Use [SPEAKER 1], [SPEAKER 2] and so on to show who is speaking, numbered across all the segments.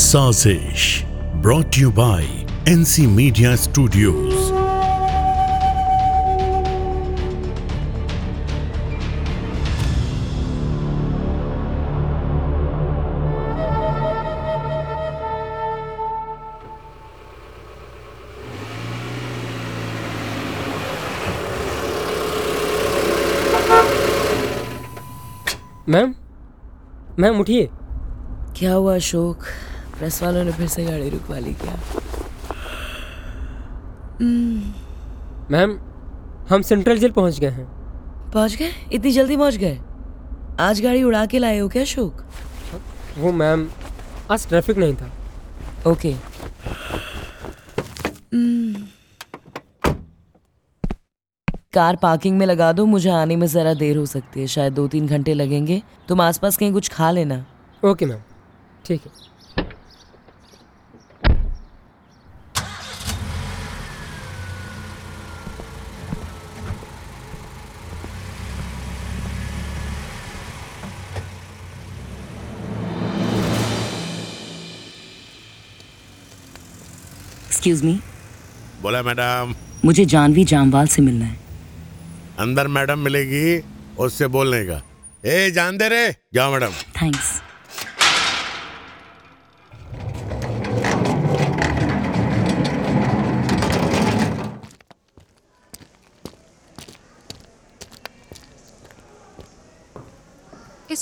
[SPEAKER 1] साजिश brought you by NC media studios
[SPEAKER 2] ma'am ma'am उठिए
[SPEAKER 3] क्या हुआ अशोक प्रेस वालों ने फिर से गाड़ी रुकवा ली क्या hmm.
[SPEAKER 2] मैम हम सेंट्रल जेल पहुंच गए हैं
[SPEAKER 3] पहुंच गए इतनी जल्दी पहुंच गए आज गाड़ी उड़ा के लाए हो क्या अशोक
[SPEAKER 2] वो मैम आज ट्रैफिक नहीं था
[SPEAKER 3] ओके hmm. कार पार्किंग में लगा दो मुझे आने में ज़रा देर हो सकती है शायद दो तीन घंटे लगेंगे तुम आसपास कहीं कुछ खा लेना
[SPEAKER 2] ओके मैम ठीक है
[SPEAKER 4] एक्सक्यूज मी
[SPEAKER 1] बोला मैडम
[SPEAKER 4] मुझे जानवी जामवाल से मिलना है
[SPEAKER 1] अंदर मैडम मिलेगी उससे बोलने का ए जान दे रे जाओ मैडम
[SPEAKER 4] थैंक्स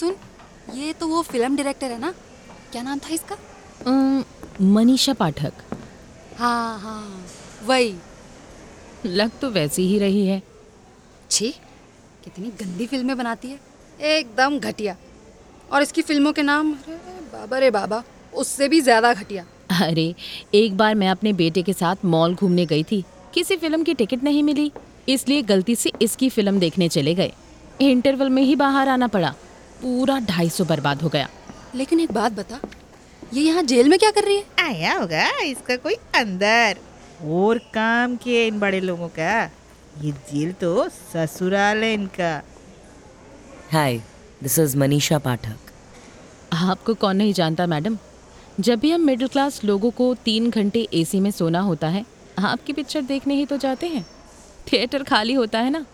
[SPEAKER 5] सुन ये तो वो फिल्म डायरेक्टर है ना क्या नाम था इसका
[SPEAKER 6] मनीषा पाठक
[SPEAKER 5] हाँ हाँ वही
[SPEAKER 6] लग तो वैसी ही रही है
[SPEAKER 5] छी कितनी गंदी फिल्में बनाती है एकदम घटिया और इसकी फिल्मों के नाम अरे बाबा रे बाबा उससे भी ज़्यादा घटिया
[SPEAKER 6] अरे एक बार मैं अपने बेटे के साथ मॉल घूमने गई थी किसी फिल्म की टिकट नहीं मिली इसलिए गलती से इसकी फिल्म देखने चले गए इंटरवल में ही बाहर आना पड़ा पूरा ढाई सौ बर्बाद हो गया
[SPEAKER 5] लेकिन एक बात बता ये यहाँ जेल में क्या कर रही है
[SPEAKER 7] आया होगा इसका कोई अंदर और काम किए इन बड़े लोगों का ये जेल तो ससुराल है इनका
[SPEAKER 3] hi this is Manisha Pathak
[SPEAKER 6] आपको कौन नहीं जानता मैडम जब भी हम मिडिल क्लास लोगों को तीन घंटे एसी में सोना होता है आपकी पिक्चर देखने ही तो जाते हैं थिएटर खाली होता है ना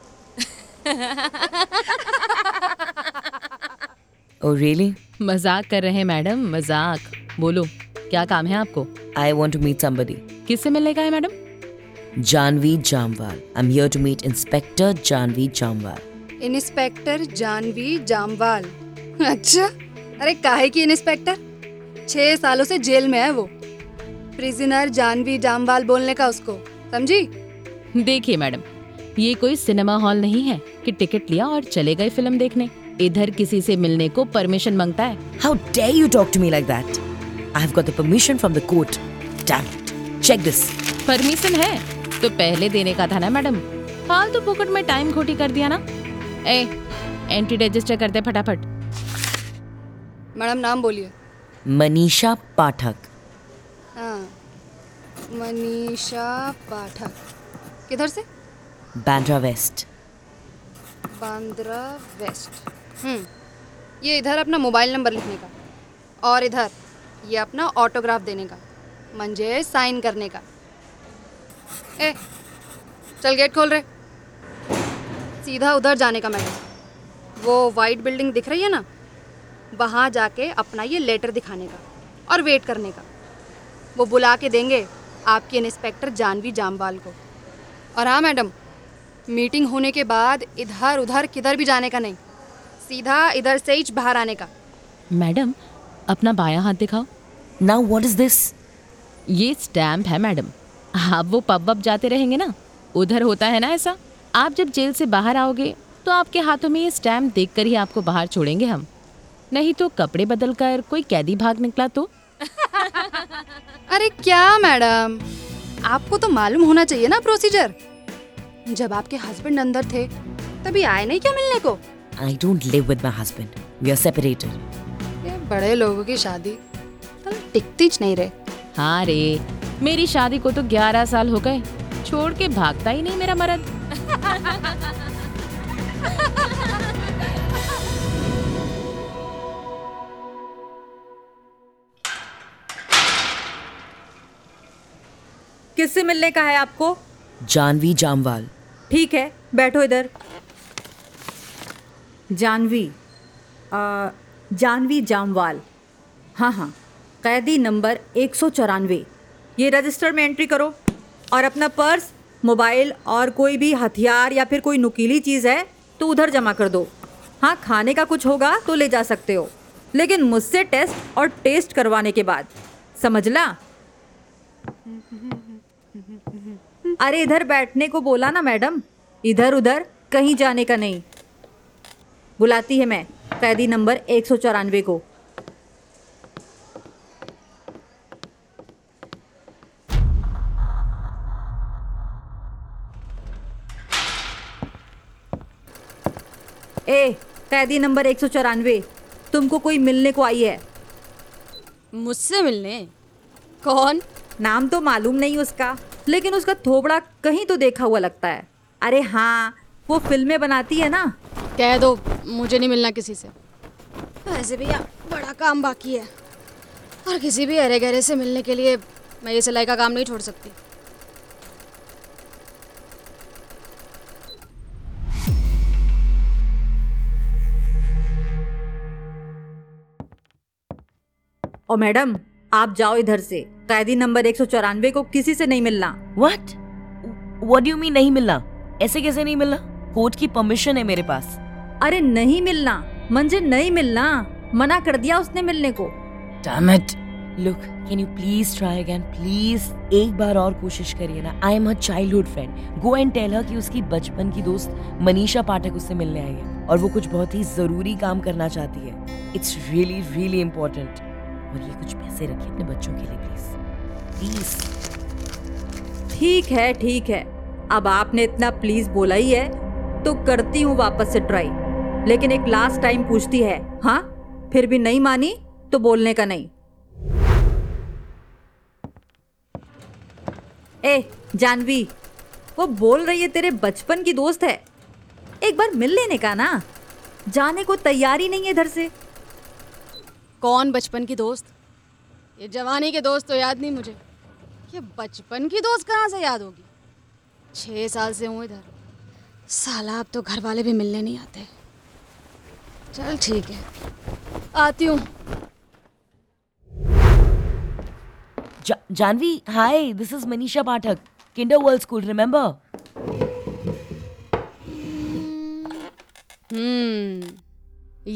[SPEAKER 3] ओ oh, रियली
[SPEAKER 6] मजाक कर रहे हैं मैडम मजाक बोलो क्या काम है आपको
[SPEAKER 3] I want to meet somebody
[SPEAKER 6] से मिलने का है madam
[SPEAKER 3] Janvi Jamwal I am here to meet inspector Janvi Jamwal
[SPEAKER 5] inspector Janvi Jamwal अच्छा अरे काहे की इंस्पेक्टर छह सालों से जेल में है वो प्रिजनर जानवी जामवाल बोलने का उसको समझी
[SPEAKER 6] देखिए मैडम ये कोई सिनेमा हॉल नहीं है कि टिकट लिया और चले गए फिल्म देखने इधर किसी से मिलने को परमिशन मांगता है
[SPEAKER 3] how dare you talk to me like that I have the permission from the court damn check this
[SPEAKER 6] permission है तो पहले देने का था ना मैडम फालतू तो पोकट में टाइम खोटी कर दिया ना ए एंट्री रजिस्टर करते फटाफट
[SPEAKER 5] मैडम नाम बोलिए
[SPEAKER 3] मनीषा पाठक
[SPEAKER 5] हाँ मनीषा पाठक किधर से
[SPEAKER 3] बांद्रा वेस्ट
[SPEAKER 5] बांद्रा वेस्ट हम्म ये इधर अपना मोबाइल नंबर लिखने का और इधर ये अपना ऑटोग्राफ देने का मंजे साइन करने का ए चल गेट खोल रहे सीधा उधर जाने का मैडम वो वाइट बिल्डिंग दिख रही है ना वहाँ जाके अपना ये लेटर दिखाने का और वेट करने का वो बुला के देंगे आपके इंस्पेक्टर जानवी जामवाल को और हाँ मैडम मीटिंग होने के बाद इधर उधर किधर भी जाने का नहीं सीधा इधर से ही बाहर आने का
[SPEAKER 6] मैडम अपना बाया हाथ दिखाओ
[SPEAKER 3] नाउ व्हाट इज दिस
[SPEAKER 6] ये स्टैम्प है मैडम आप वो पब वब जाते रहेंगे ना उधर होता है ना ऐसा आप जब जेल से बाहर आओगे तो आपके हाथों में ये स्टैम्प देखकर ही आपको बाहर छोड़ेंगे हम नहीं तो कपड़े बदल कर कोई कैदी भाग निकला तो
[SPEAKER 5] अरे क्या मैडम आपको तो मालूम होना चाहिए ना प्रोसीजर जब आपके हस्बैंड अंदर थे तभी आए नहीं क्या मिलने को
[SPEAKER 3] I don't live with my husband we are
[SPEAKER 5] separated बड़े लोगों की शादी टिकती नहीं रहे
[SPEAKER 6] हाँ रे मेरी शादी को तो ग्यारह साल हो गए छोड़ के भागता ही नहीं मेरा मरद
[SPEAKER 8] किससे मिलने का है आपको
[SPEAKER 3] जानवी जामवाल
[SPEAKER 8] ठीक है बैठो इधर जानवी जानवी जामवाल हाँ हाँ कैदी नंबर एक सौ चौरानवे ये रजिस्टर में एंट्री करो और अपना पर्स मोबाइल और कोई भी हथियार या फिर कोई नुकीली चीज़ है तो उधर जमा कर दो हाँ खाने का कुछ होगा तो ले जा सकते हो लेकिन मुझसे टेस्ट और टेस्ट करवाने के बाद समझला अरे इधर बैठने को बोला ना मैडम इधर उधर कहीं जाने का नहीं बुलाती है मैं कैदी नंबर एक सौ चौरानवे को कैदी नंबर एक सौ चौरानवे तुमको कोई मिलने को आई है
[SPEAKER 5] मुझसे मिलने कौन
[SPEAKER 8] नाम तो मालूम नहीं उसका लेकिन उसका थोबड़ा कहीं तो देखा हुआ लगता है अरे हाँ वो फिल्में बनाती है ना
[SPEAKER 5] कह दो मुझे नहीं मिलना किसी से वैसे भी यार बड़ा काम बाकी है और किसी भी अरे गहरे से मिलने के लिए मैं ये सिलाई का काम नहीं छोड़ सकती
[SPEAKER 8] और मैडम आप जाओ इधर से कैदी नंबर एक सौ चौरानवे को किसी से नहीं मिलना
[SPEAKER 3] वट वट यू मीन नहीं मिलना ऐसे कैसे नहीं मिलना कोर्ट की परमिशन है मेरे पास
[SPEAKER 8] अरे नहीं मिलना मंजे नहीं मिलना मना कर दिया उसने मिलने को
[SPEAKER 3] damn it look can you please try again please एक बार और कोशिश करिए ना I am her child friend go and tell her कि उसकी बचपन की दोस्त मनीषा पाठक उससे मिलने आई है और वो कुछ बहुत ही जरूरी काम करना चाहती है इट्स रियली रियली इम्पोर्टेंट और ये कुछ पैसे रखिए अपने बच्चों के लिए प्लीज प्लीज
[SPEAKER 8] ठीक है ठीक है अब आपने इतना प्लीज बोला ही है तो करती हूँ वापस से ट्राई लेकिन एक लास्ट टाइम पूछती है हाँ फिर भी नहीं मानी तो बोलने का नहीं ए जानवी वो बोल रही है तेरे बचपन की दोस्त है एक बार मिल लेने का ना जाने को तैयारी नहीं है इधर से
[SPEAKER 5] कौन बचपन की दोस्त ये जवानी के दोस्त तो याद नहीं मुझे ये बचपन की दोस्त कहाँ से याद होगी छः साल से हूँ इधर साला अब तो घर वाले भी मिलने नहीं आते चल ठीक है आती हूँ
[SPEAKER 3] Janvi hi this is Manisha Pathak kinder world school remember
[SPEAKER 5] hmm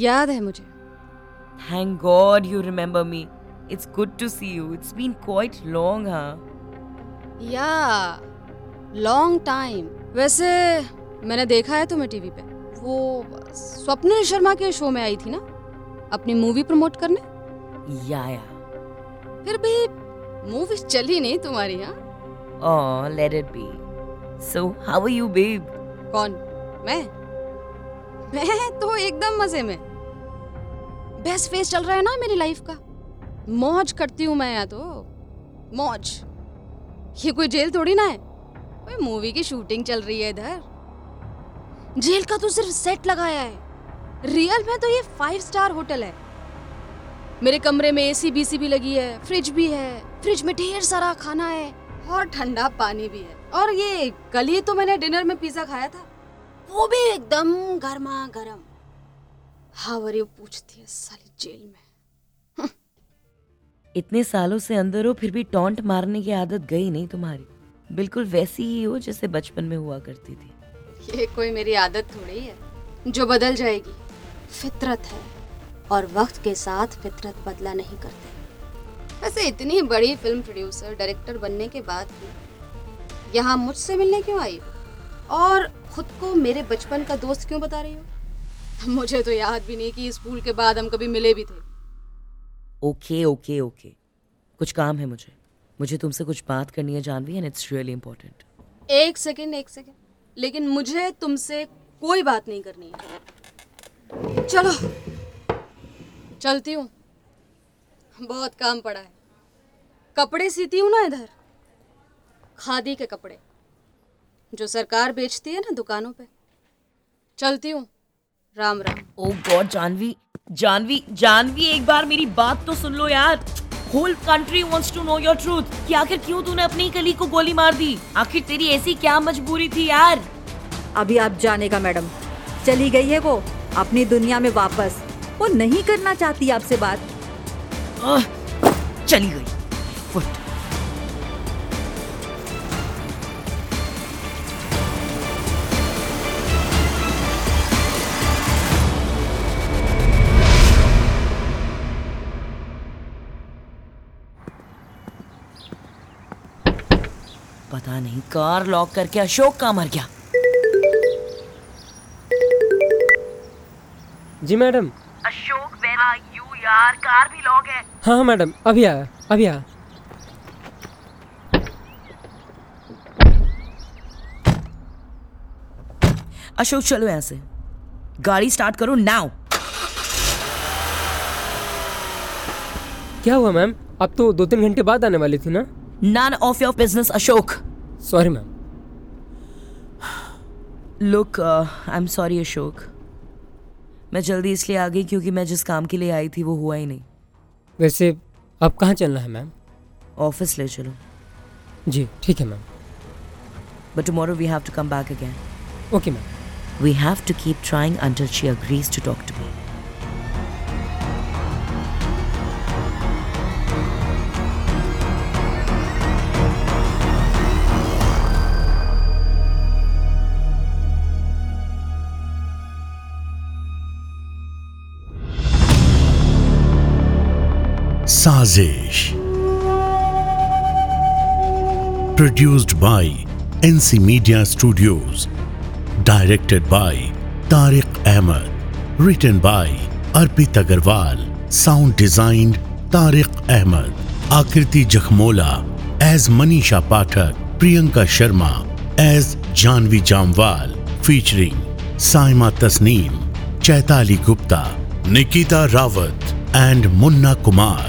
[SPEAKER 5] याद है मुझे
[SPEAKER 3] Thank God you remember me. It's good to see you. It's been quite long, huh?
[SPEAKER 5] Yeah, long time. वैसे मैंने देखा है तुम्हें टीवी पे वो स्वप्निल शर्मा के शो में आई थी ना अपनी मूवी प्रमोट करने
[SPEAKER 3] या या
[SPEAKER 5] फिर भी मूवी चली नहीं तुम्हारी हाँ
[SPEAKER 3] ओह let it be so how are you babe
[SPEAKER 5] कौन मैं मैं तो एकदम मजे में बेस्ट फेस चल रहा है ना मेरी लाइफ का मौज करती हूँ मैं या तो मौज ये कोई जेल थोड़ी ना है कोई मूवी की शूटिंग चल रही है इधर जेल का तो सिर्फ सेट लगाया है रियल में तो ये फाइव स्टार होटल है मेरे कमरे में एसी बीसी भी लगी है फ्रिज भी है फ्रिज में ढेर सारा खाना है और ठंडा पानी भी है और ये कल ही तो मैंने डिनर में पिज्जा खाया था वो भी एकदम गर्मा गर्म हावरे पूछती है साली जेल में हम्म।
[SPEAKER 3] इतने सालों से अंदर हो फिर भी टॉन्ट मारने की आदत गई नहीं तुम्हारी बिल्कुल वैसी ही हो जैसे बचपन में हुआ करती थी
[SPEAKER 5] ये कोई मेरी आदत थोड़ी है जो बदल जाएगी फितरत है और वक्त के साथ फितरत बदला नहीं करते वैसे इतनी बड़ी फिल्म प्रोड्यूसर डायरेक्टर बनने के बाद भी यहाँ मुझसे मिलने क्यों आई और खुद को मेरे बचपन का दोस्त क्यों बता रही हो मुझे तो याद भी नहीं कि स्कूल के बाद हम कभी मिले भी थे
[SPEAKER 3] ओके ओके ओके कुछ काम है मुझे मुझे तुमसे कुछ बात करनी है Janvi and it's really important
[SPEAKER 5] एक सेकेंड एक सेकेंड लेकिन मुझे तुमसे कोई बात नहीं करनी है चलो चलती हूँ बहुत काम पड़ा है कपड़े सीती हूँ ना इधर खादी के कपड़े जो सरकार बेचती है ना दुकानों पे चलती हूँ राम राम
[SPEAKER 3] ओ गॉड जानवी जानवी जानवी एक बार मेरी बात तो सुन लो यार whole country wants to know your truth कि आखिर क्यों तूने अपनी कली को गोली मार दी आखिर तेरी ऐसी क्या मजबूरी थी यार
[SPEAKER 8] अभी आप जानेगा मैडम चली गई है वो अपनी दुनिया में वापस वो नहीं करना चाहती आपसे बात
[SPEAKER 3] आ, चली गई पता नहीं कार लॉक करके अशोक कहाँ मर गया
[SPEAKER 2] जी मैडम
[SPEAKER 3] अशोक यू यार कार भी लॉक है
[SPEAKER 2] हाँ हाँ मैडम अभी आया अभी आया
[SPEAKER 3] अशोक चलो यहां से गाड़ी स्टार्ट करो नाउ
[SPEAKER 2] क्या हुआ मैम आप तो दो तीन घंटे बाद आने वाली थी ना
[SPEAKER 3] None of your business, Ashok.
[SPEAKER 2] Sorry, ma'am.
[SPEAKER 3] Look, uh, I'm sorry, Ashok. मैं जल्दी इसलिए आ गई क्योंकि मैं जिस काम के लिए आई थी वो हुआ ही नहीं
[SPEAKER 2] वैसे अब कहाँ चलना है मैम
[SPEAKER 3] ऑफिस ले चलो
[SPEAKER 2] जी ठीक है ma'am
[SPEAKER 3] but tomorrow we have to come back again
[SPEAKER 2] okay ma'am
[SPEAKER 3] we have to keep trying until she agrees to talk to me
[SPEAKER 1] Azesh. Produced by NC Media Studios. Directed by Tariq Ahmed. Written by Arpit Agarwal. Sound designed Tariq Ahmed. Akriti Jakhmola as Manisha Pathak. Priyanka Sharma as Janvi Jamwal. Featuring Saima Tasneem, Chaitali Gupta, Nikita Rawat and Munna Kumar.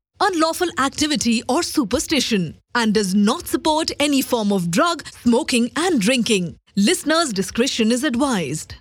[SPEAKER 9] unlawful activity, or superstition, and does not support any form of drug, smoking, and drinking. Listeners' discretion is advised.